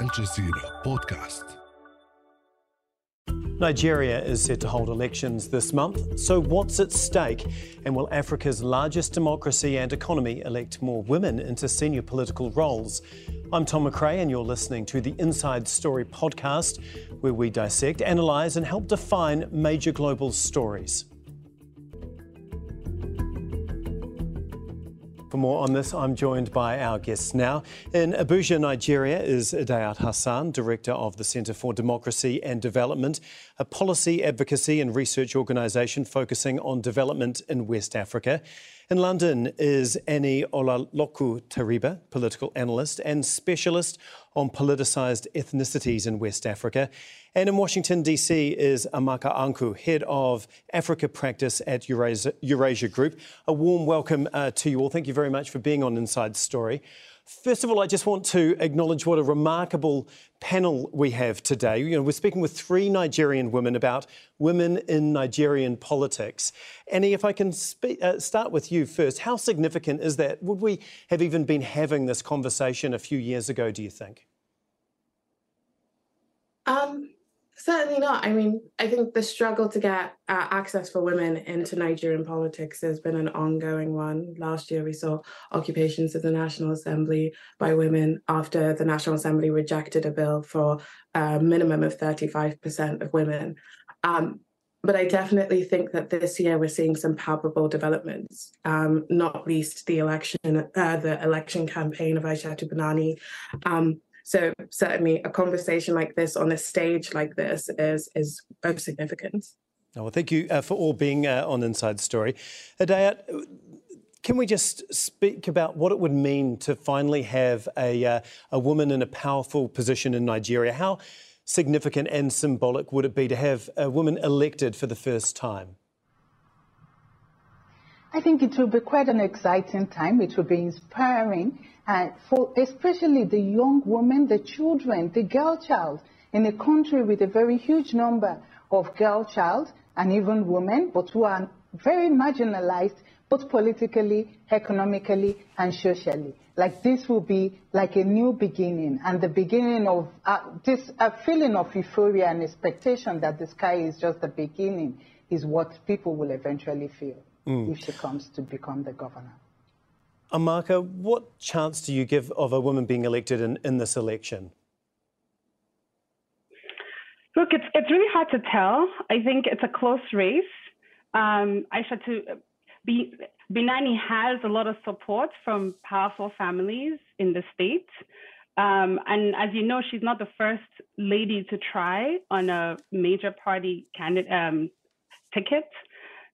الجزيرة بودكاست Nigeria is set to hold elections this month, so what's at stake? And will Africa's largest democracy and economy elect more women into senior political roles? I'm Tom McRae, and you're listening to the Inside Story podcast, where we dissect, analyse, and help define major global stories. For more on this, I'm joined by our guests now. In Abuja, Nigeria, is Idayat Hassan, Director of the Centre for Democracy and Development, a policy advocacy and research organisation focusing on development in West Africa. In London is Annie Olaloku Teriba, political analyst and specialist on politicised ethnicities in West Africa. And in Washington, D.C., is Amaka Anku, head of Africa practice at Eurasia, Eurasia Group. A warm welcome uh, to you all. Thank you very much for being on Inside Story. First of all, I just want to acknowledge what a remarkable panel we have today. You know, we're speaking with three Nigerian women about women in Nigerian politics. Annie, if I can uh, start with you first, how significant is that? Would we have even been having this conversation a few years ago, do you think? Um, Certainly not. I mean, I think the struggle to get uh, access for women into Nigerian politics has been an ongoing one. Last year, we saw occupations of the National Assembly by women after the National Assembly rejected a bill for a minimum of 35% of women. Um, but I definitely think that this year we're seeing some palpable developments, um, not least the election, uh, the election campaign of Aishatu Binani. Um, so certainly a conversation like this on a stage like this is is of significance. Oh, well, thank you uh, for all being uh, on Inside Story. Idayat, can we just speak about what it would mean to finally have a, uh, a woman in a powerful position in Nigeria? How significant and symbolic would it be to have a woman elected for the first time? I think it will be quite an exciting time. It will be inspiring and for especially the young women, the children, the girl child in a country with a very huge number of girl child and even women, but who are very marginalized both politically, economically, and socially. Like this will be like a new beginning and the beginning of uh, this a feeling of euphoria and expectation that the sky is just the beginning is what people will eventually feel mm. if she comes to become the governor. Amaka, what chance do you give of a woman being elected in, in this election? Look, it's it's really hard to tell. I think it's a close race. Um, Aisha to be Binani has a lot of support from powerful families in the state. Um, and as you know, she's not the first lady to try on a major party candidate um, ticket.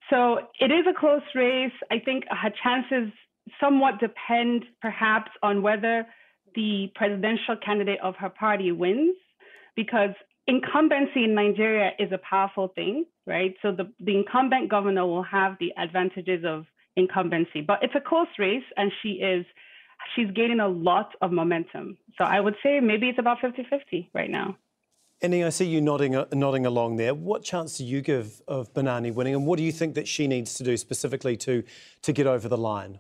So it is a close race. I think her chances somewhat depend perhaps on whether the presidential candidate of her party wins, because incumbency in Nigeria is a powerful thing, right? So the, the incumbent governor will have the advantages of incumbency, but it's a close race and she is she's gaining a lot of momentum. So I would say maybe it's about 50-50 right now. Annie, I see you nodding, uh, nodding along there. What chance do you give of Binani winning, and what do you think that she needs to do specifically to, to get over the line?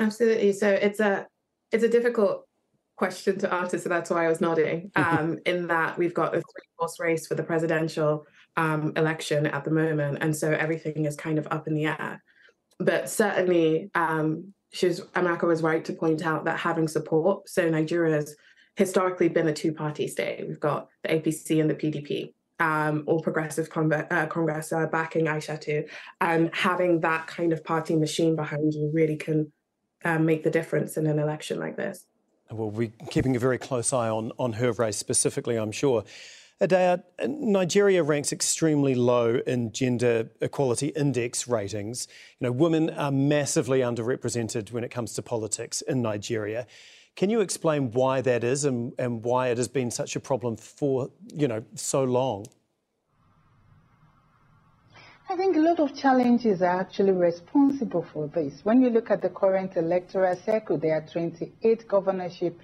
Absolutely. So it's a it's a difficult question to answer, so that's why I was nodding. Um, in that we've got a three-horse race for the presidential um, election at the moment, and so everything is kind of up in the air. But certainly, um, she's Amaka was right to point out that having support. So Nigeria's historically been a two-party state. We've got the APC and the PDP. Um, all progressive uh, Congress uh, backing Aishatu, and having that kind of party machine behind you really can um, make the difference in an election like this. Well, be keeping a very close eye on, on her race specifically, I'm sure. Idayat, Nigeria ranks extremely low in gender equality index ratings. You know, women are massively underrepresented when it comes to politics in Nigeria. Can you explain why that is and, and why it has been such a problem for, you know, so long? I think a lot of challenges are actually responsible for this. When you look at the current electoral cycle, there are 28 governorship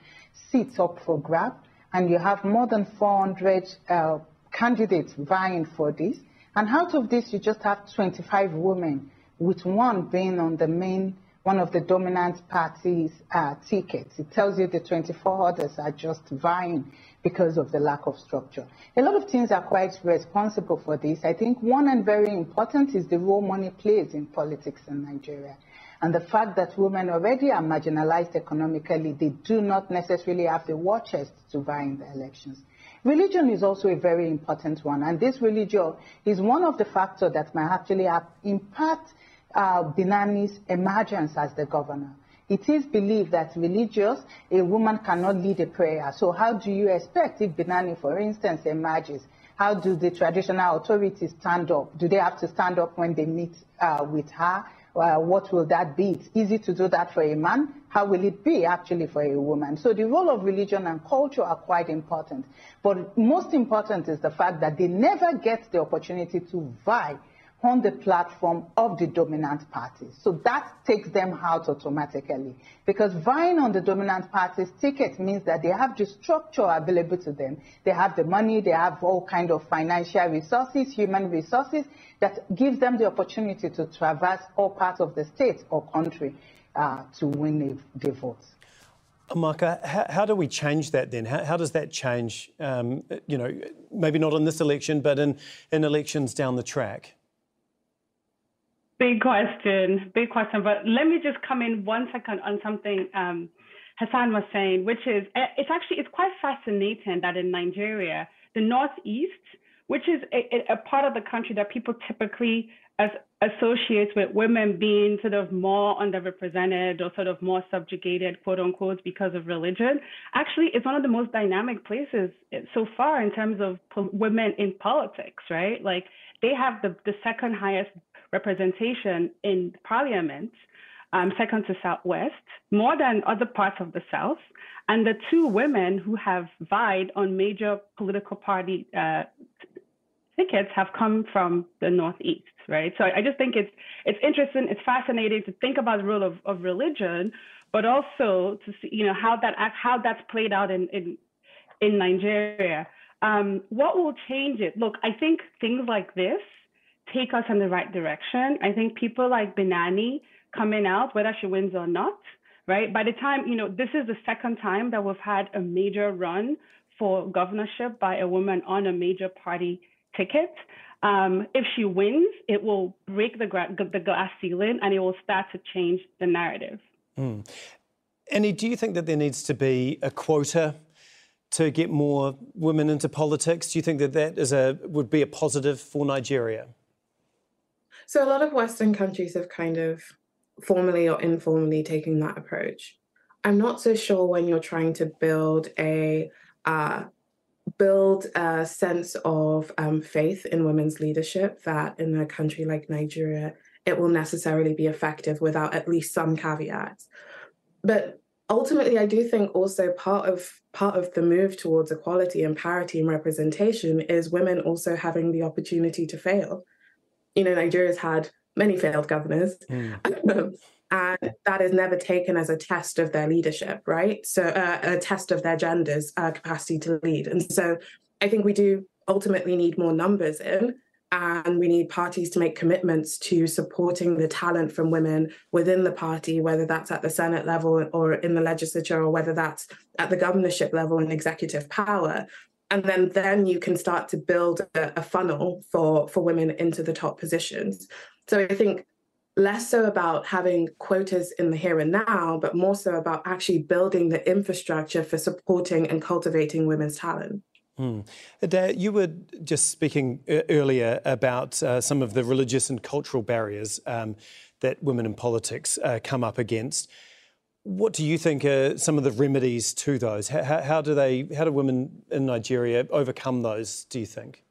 seats up for grab, and you have more than 400 uh, candidates vying for this. And out of this, you just have 25 women, with one being on the main one of the dominant parties' uh, tickets. It tells you the 24 others are just vying because of the lack of structure. A lot of things are quite responsible for this. I think one and very important is the role money plays in politics in Nigeria. And the fact that women already are marginalized economically, they do not necessarily have the war chest to vie in the elections. Religion is also a very important one, and this religion is one of the factors that might actually impact uh, Binani's emergence as the governor. It is believed that religious, a woman cannot lead a prayer. So how do you expect if Binani, for instance, emerges? How do the traditional authorities stand up? Do they have to stand up when they meet uh, with her? Uh, what will that be? It's easy to do that for a man. How will it be actually for a woman? So the role of religion and culture are quite important. But most important is the fact that they never get the opportunity to vie on the platform of the dominant parties. So that takes them out automatically. Because vying on the dominant party's ticket means that they have the structure available to them. They have the money, they have all kind of financial resources, human resources that gives them the opportunity to traverse all parts of the state or country uh, to win the votes. Amaka, how, how, do we change that then? How, how does that change, um, you know, maybe not in this election, but in, in elections down the track? Big question, big question. But let me just come in one second on something um, Hassan was saying, which is eh, it's actually it's quite fascinating that in Nigeria, the Northeast, which is a, a part of the country that people typically as with women being sort of more underrepresented or sort of more subjugated, quote unquote, because of religion, actually is one of the most dynamic places so far in terms of women in politics, right? Like they have the, the second highest representation in parliament, um, second to Southwest, more than other parts of the South. And the two women who have vied on major political party uh, tickets have come from the Northeast, right? So I just think it's it's interesting, it's fascinating to think about the role of, of religion, but also to see, you know, how that how that's played out in in, in Nigeria. Um, what will change it? Look, I think things like this take us in the right direction. I think people like Binani coming out, whether she wins or not, right? By the time, you know, this is the second time that we've had a major run for governorship by a woman on a major party ticket. Um, if she wins, it will break the, gra- the glass ceiling and it will start to change the narrative. Mm. Annie, do you think that there needs to be a quota to get more women into politics? Do you think that that is a would be a positive for Nigeria? So a lot of Western countries have kind of formally or informally taken that approach. I'm not so sure when you're trying to build a uh, build a sense of um, faith in women's leadership that in a country like Nigeria it will necessarily be effective without at least some caveats. But ultimately, I do think also part of part of the move towards equality and parity and representation is women also having the opportunity to fail you know, Nigeria's had many failed governors. Mm. and that is never taken as a test of their leadership, right? So, uh, a test of their gender's uh, capacity to lead. And so, I think we do ultimately need more numbers in, and we need parties to make commitments to supporting the talent from women within the party, whether that's at the Senate level or in the legislature, or whether that's at the governorship level and executive power and then then you can start to build a, a, funnel for for women into the top positions so i think less so about having quotas in the here and now but more so about actually building the infrastructure for supporting and cultivating women's talent Hmm. you were just speaking earlier about uh, some of the religious and cultural barriers um, that women in politics uh, come up against. What do you think are some of the remedies to those? How, how, do they, how do women in Nigeria overcome those? Do you think?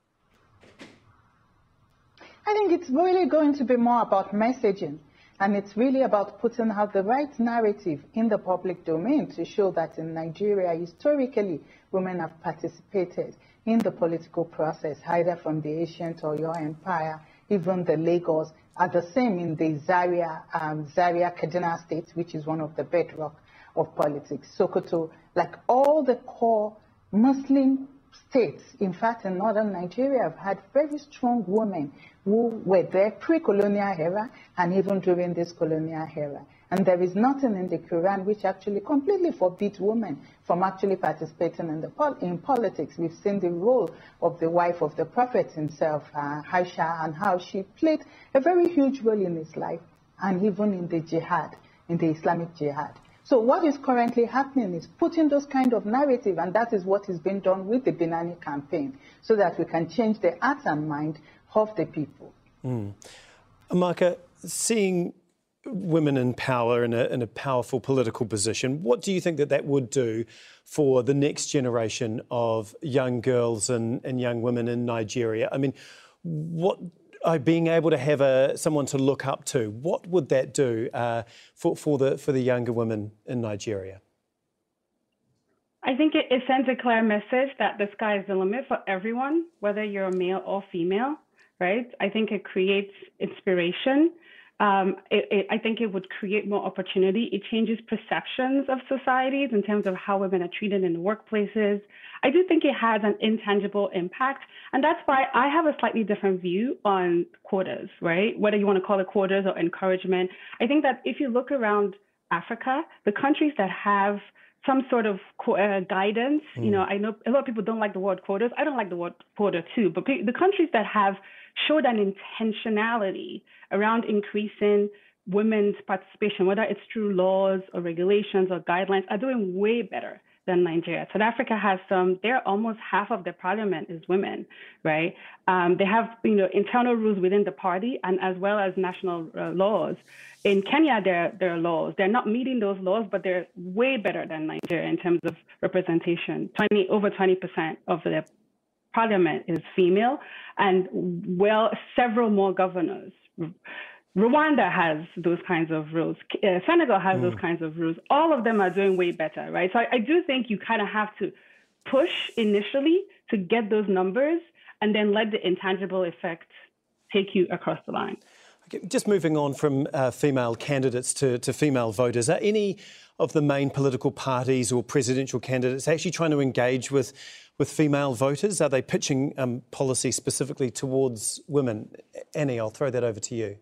I think it's really going to be more about messaging, and it's really about putting out the right narrative in the public domain to show that in Nigeria, historically, women have participated in the political process, either from the ancient Oyo empire, even the Lagos are the same in the Zaria, um, Zaria Kaduna state, which is one of the bedrock of politics. Sokoto, like all the core Muslim states, in fact, in northern Nigeria, have had very strong women who were there pre-colonial era and even during this colonial era. And there is nothing in the Quran which actually completely forbids women from actually participating in, the pol- in politics. We've seen the role of the wife of the Prophet himself, uh, Aisha, and how she played a very huge role in his life and even in the jihad, in the Islamic jihad. So what is currently happening is putting those kind of narrative, and that is what is being done with the Binani campaign, so that we can change the heart and mind of the people. Mm. Amaka, seeing women in power in a, in a powerful political position, what do you think that that would do for the next generation of young girls and, and young women in Nigeria? I mean, what uh, being able to have a, someone to look up to, what would that do uh, for, for, the, for the younger women in Nigeria? I think it, it, sends a clear message that the sky is the limit for everyone, whether you're a male or female, right? I think it creates inspiration um, it, it, I think it would create more opportunity. It changes perceptions of societies in terms of how women are treated in the workplaces. I do think it has an intangible impact. And that's why I have a slightly different view on quotas, right? Whether you want to call it quotas or encouragement. I think that if you look around Africa, the countries that have some sort of uh, guidance. Mm. You know, I know a lot of people don't like the word quotas. I don't like the word quota too. But the countries that have showed an intentionality around increasing women's participation, whether it's through laws or regulations or guidelines, are doing way better than Nigeria. South Africa has some, they're almost half of their parliament is women, right? Um, they have, you know, internal rules within the party and as well as national uh, laws. In Kenya, there, there are laws. They're not meeting those laws, but they're way better than Nigeria in terms of representation. 20, over 20% of the parliament is female, and well, several more governors. Rwanda has those kinds of rules. Uh, Senegal has mm. those kinds of rules. All of them are doing way better, right? So I, I do think you kind of have to push initially to get those numbers and then let the intangible effects take you across the line. Okay, just moving on from uh, female candidates to, to female voters, are any of the main political parties or presidential candidates actually trying to engage with with female voters? Are they pitching um, policy specifically towards women? Annie, I'll throw that over to you.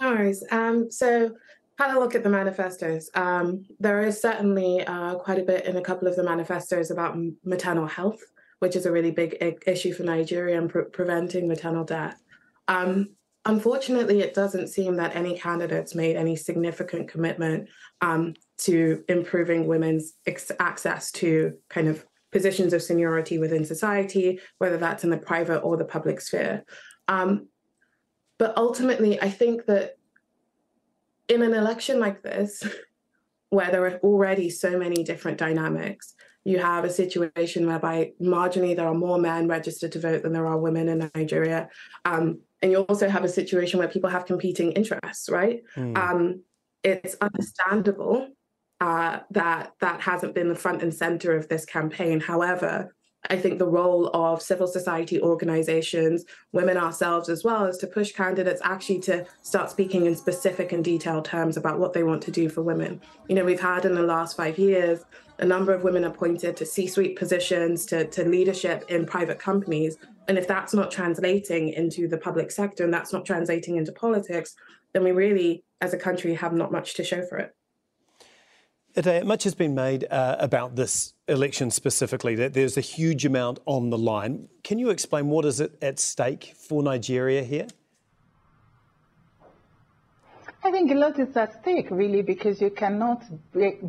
No worries. Um, so, had a look at the manifestos. Um, there is certainly uh, quite a bit in a couple of the manifestos about maternal health, which is a really big issue for Nigeria and pre- preventing maternal death. Um, unfortunately, it doesn't seem that any candidates made any significant commitment um, to improving women's ex- access to kind of positions of seniority within society, whether that's in the private or the public sphere. Um, but ultimately, I think that in an election like this, where there are already so many different dynamics, you have a situation whereby marginally there are more men registered to vote than there are women in Nigeria. Um, and you also have a situation where people have competing interests, right? Mm. Um, it's understandable uh, that that hasn't been the front and center of this campaign. However, I think the role of civil society organizations, women ourselves as well, is to push candidates actually to start speaking in specific and detailed terms about what they want to do for women. You know, we've had in the last five years a number of women appointed to C suite positions, to, to leadership in private companies. And if that's not translating into the public sector and that's not translating into politics, then we really, as a country, have not much to show for it. Ade, much has been made uh, about this election specifically, that there's a huge amount on the line. Can you explain what is at stake for Nigeria here? I think a lot is at stake, really, because you cannot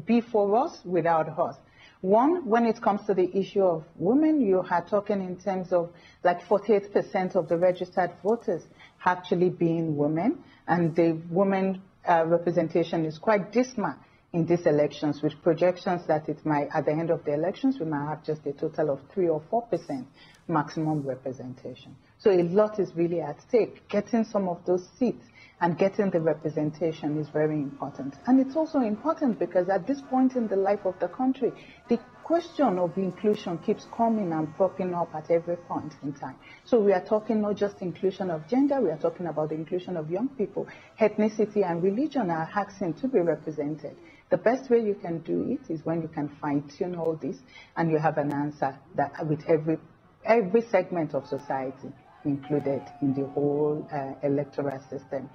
be for us without us. One, when it comes to the issue of women, you are talking in terms of like 48% of the registered voters actually being women, and the women uh, representation is quite dismal in these elections, with projections that it might, at the end of the elections, we might have just a total of 3 or 4% maximum representation. So a lot is really at stake. Getting some of those seats and getting the representation is very important. And it's also important because at this point in the life of the country, the question of inclusion keeps coming and popping up at every point in time. So we are talking not just inclusion of gender, we are talking about the inclusion of young people. Ethnicity and religion are asking to be represented. The best way you can do it is when you can fine tune all this and you have an answer that with every every segment of society included in the whole uh, electoral system.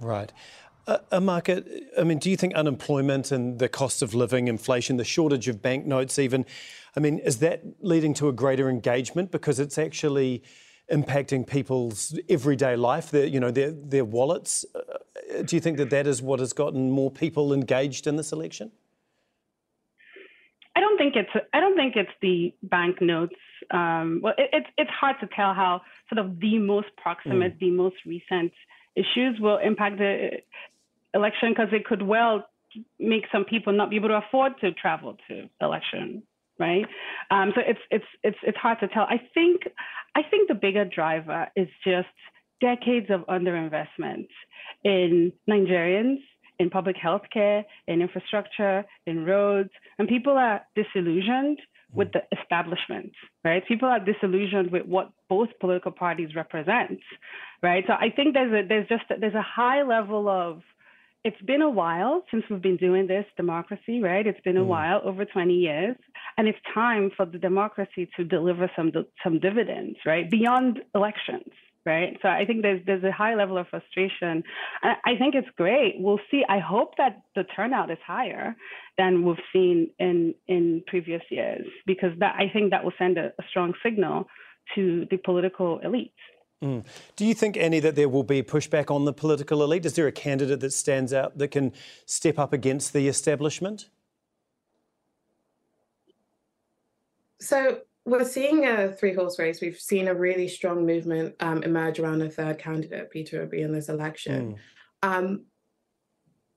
Right. Uh, Amaka, I mean, do you think unemployment and the cost of living, inflation, the shortage of banknotes, even, I mean, is that leading to a greater engagement because it's actually impacting people's everyday life, their, you know, their, their wallets? Do you think that that is what has gotten more people engaged in this election? I don't think it's I don't think it's the banknotes. Um, well, it, it's it's hard to tell how sort of the most proximate, mm. the most recent issues will impact the election because it could well make some people not be able to afford to travel to election, right? Um, so it's it's it's it's hard to tell. I think I think the bigger driver is just decades of underinvestment in Nigerians in public health care, in infrastructure, in roads, and people are disillusioned with the establishment, right? People are disillusioned with what both political parties represent, right? So I think there's a there's just there's a high level of it's been a while since we've been doing this democracy, right? It's been a mm. while, over 20 years, and it's time for the democracy to deliver some some dividends, right? Beyond elections, right? So I think there's there's a high level of frustration. I think it's great. We'll see. I hope that the turnout is higher than we've seen in in previous years because that I think that will send a, a strong signal to the political elite. Mm. Do you think, Annie, that there will be pushback on the political elite? Is there a candidate that stands out that can step up against the establishment? So we're seeing a three horse race. We've seen a really strong movement um, emerge around a third candidate, Peter Obi, in this election. Mm. Um,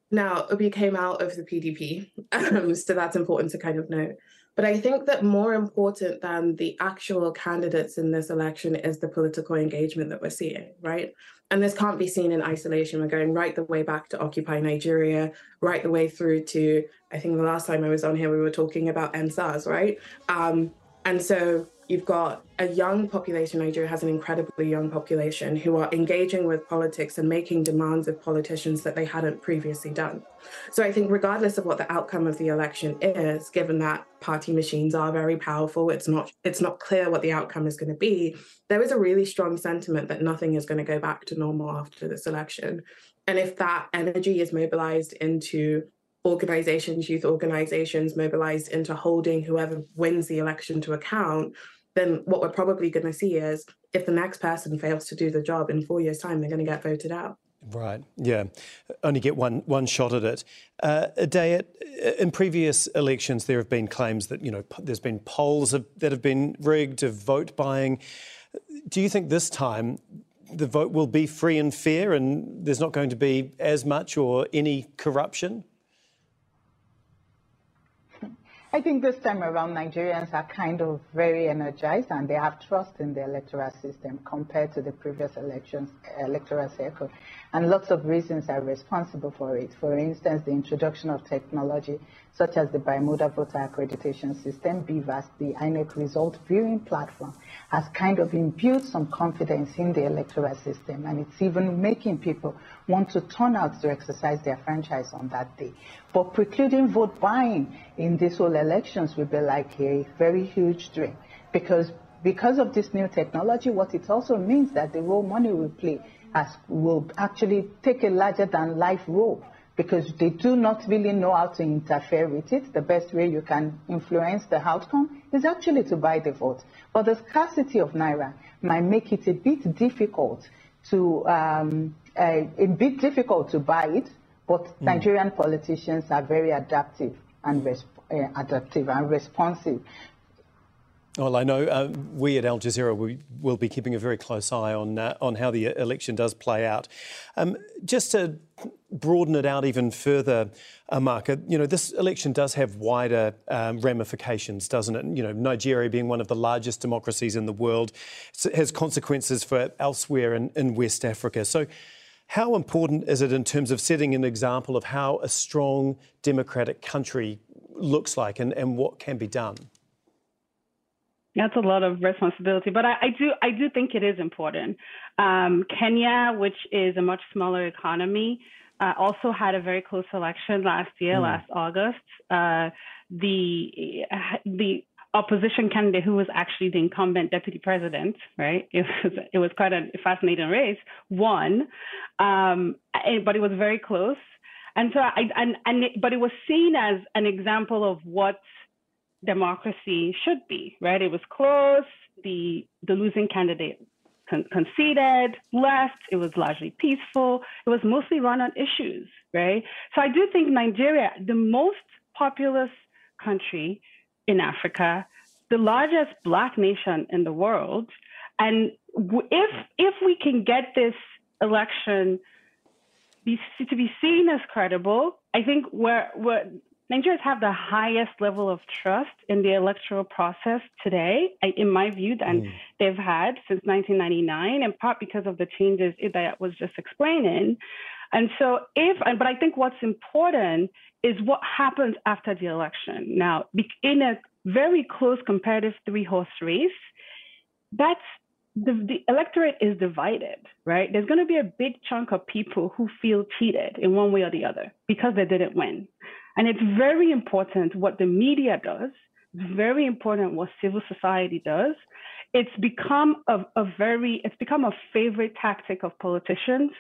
now, Obi came out of the PDP, um, so that's important to kind of note. But I think that more important than the actual candidates in this election is the political engagement that we're seeing, right? And this can't be seen in isolation. We're going right the way back to Occupy Nigeria, right the way through to, I think the last time I was on here, we were talking about EndSARS, right? Um, and so you've got a young population, Nigeria has an incredibly young population who are engaging with politics and making demands of politicians that they hadn't previously done. So I think regardless of what the outcome of the election is, given that party machines are very powerful, it's not it's not clear what the outcome is going to be, there is a really strong sentiment that nothing is going to go back to normal after this election. And if that energy is mobilized into organizations, youth organizations mobilized into holding whoever wins the election to account, then what we're probably going to see is if the next person fails to do the job in four years' time, they're going to get voted out. Right. Yeah. Only get one one shot at it. Uh, Idayat, in previous elections, there have been claims that you know there's been polls that have been rigged, of vote buying. Do you think this time the vote will be free and fair, and there's not going to be as much or any corruption? I think this time around, Nigerians are kind of very energized and they have trust in the electoral system compared to the previous elections, electoral cycle. And lots of reasons are responsible for it. For instance, the introduction of technology such as the Bimodal Voter Accreditation System, BVAS, the INEC result viewing platform, has kind of imbued some confidence in the electoral system, and it's even making people want to turn out to exercise their franchise on that day. But precluding vote buying in these whole elections will be like a very huge dream, because because of this new technology, what it also means that the role money will play as will actually take a larger than life role because they do not really know how to interfere with it. The best way you can influence the outcome is actually to buy the vote. But the scarcity of Naira might make it a bit difficult to, um, uh, a bit difficult to buy it, but mm. Nigerian politicians are very adaptive and uh, adaptive and responsive well, I know uh, we at Al Jazeera we will be keeping a very close eye on uh, on how the election does play out. Um, just to broaden it out even further, Amaka, uh, you know this election does have wider um, ramifications, doesn't it? You know, Nigeria being one of the largest democracies in the world has consequences for elsewhere in, in West Africa. So. How important is it in terms of setting an example of how a strong democratic country looks like and, and what can be done? That's a lot of responsibility, but I, I do I do think it is important. Um, Kenya, which is a much smaller economy, uh, also had a very close election last year, mm. last August. Uh, the the opposition candidate who was actually the incumbent deputy president, right? It was it was quite a fascinating race. Won, um, but it was very close. And so, I, and, and it, but it was seen as an example of what democracy should be, right? It was close. The, the losing candidate con- conceded, left. It was largely peaceful. It was mostly run on issues, right? So I do think Nigeria, the most populous country in Africa, the largest Black nation in the world, and if if we can get this election be, to be seen as credible, I think we're, we're Nigerians have the highest level of trust in the electoral process today, in my view, than mm. they've had since 1999, in part because of the changes that I was just explaining. And so, if, but I think what's important is what happens after the election. Now, in a very close competitive three horse race, that's the, the electorate is divided, right? There's going to be a big chunk of people who feel cheated in one way or the other because they didn't win. And it's very important what the media does. It's very important what civil society does. It's become a, a very, it's become a favorite tactic of politicians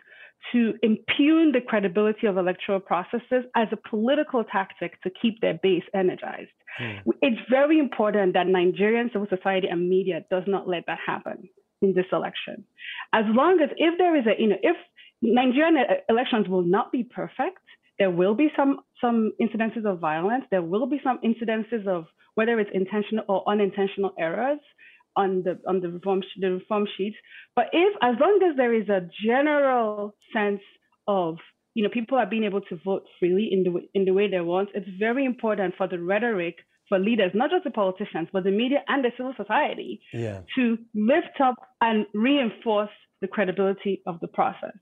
to impugn the credibility of electoral processes as a political tactic to keep their base energized. Mm. It's very important that Nigerian civil society and media does not let that happen in this election. As long as if there is a, you know, if Nigerian elections will not be perfect, there will be some some incidences of violence. There will be some incidences of whether it's intentional or unintentional errors on the on the reform the reform sheet. But if as long as there is a general sense of you know people are being able to vote freely in the in the way they want, it's very important for the rhetoric for leaders, not just the politicians, but the media and the civil society, yeah. to lift up and reinforce the credibility of the process.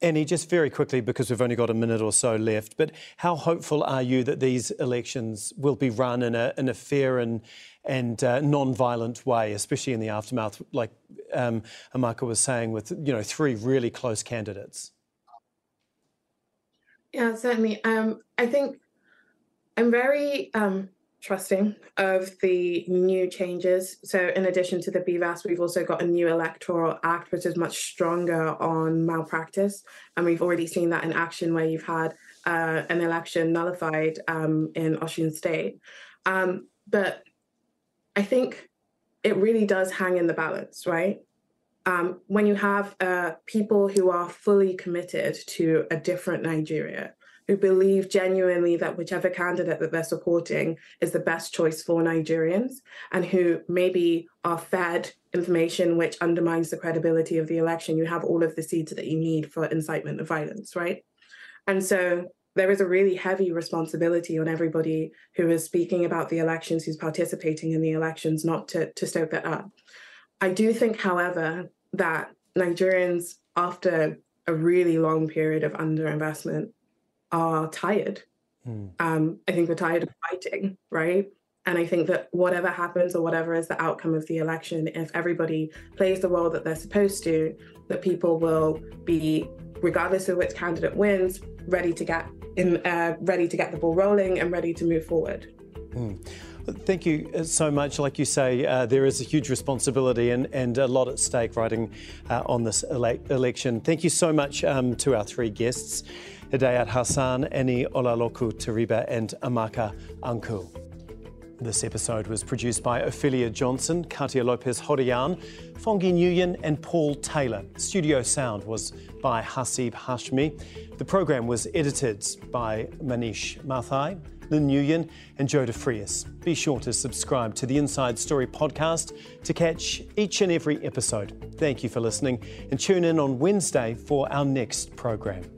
Annie, just very quickly, because we've only got a minute or so left, but how hopeful are you that these elections will be run in a, in a fair and, and uh, non-violent way, especially in the aftermath, like um, Amaka was saying, with you know three really close candidates? Yeah, certainly. Um, I think I'm very um, trusting of the new changes. So, in addition to the BVAS, we've also got a new electoral act, which is much stronger on malpractice. And we've already seen that in action where you've had uh, an election nullified um, in Osun State. Um, but I think it really does hang in the balance, right? Um, when you have uh, people who are fully committed to a different Nigeria, who believe genuinely that whichever candidate that they're supporting is the best choice for Nigerians and who maybe are fed information which undermines the credibility of the election, you have all of the seeds that you need for incitement of violence, right? And so there is a really heavy responsibility on everybody who is speaking about the elections, who's participating in the elections, not to, to stoke that up. I do think, however, that Nigerians, after a really long period of underinvestment, are tired. Mm. Um, I think we're tired of fighting, right? And I think that whatever happens or whatever is the outcome of the election, if everybody plays the role that they're supposed to, that people will be, regardless of which candidate wins, ready to get in, uh, ready to get the ball rolling and ready to move forward. Mm. Thank you uh, so much. Like you say, uh, there is a huge responsibility and, and a lot at stake writing uh, on this ele- election. Thank you so much um, to our three guests. Hidayat Hassan, Annie Olaloku Teriba, and Amaka Anku. This episode was produced by Ophelia Johnson, Katia Lopez Hodoyan, Fongi Nguyen, and Paul Taylor. Studio sound was by Hasib Hashmi. The program was edited by Manish Mathai, Lynn Nguyen, and Joe DeFrias. Be sure to subscribe to the Inside Story podcast to catch each and every episode. Thank you for listening, and tune in on Wednesday for our next program.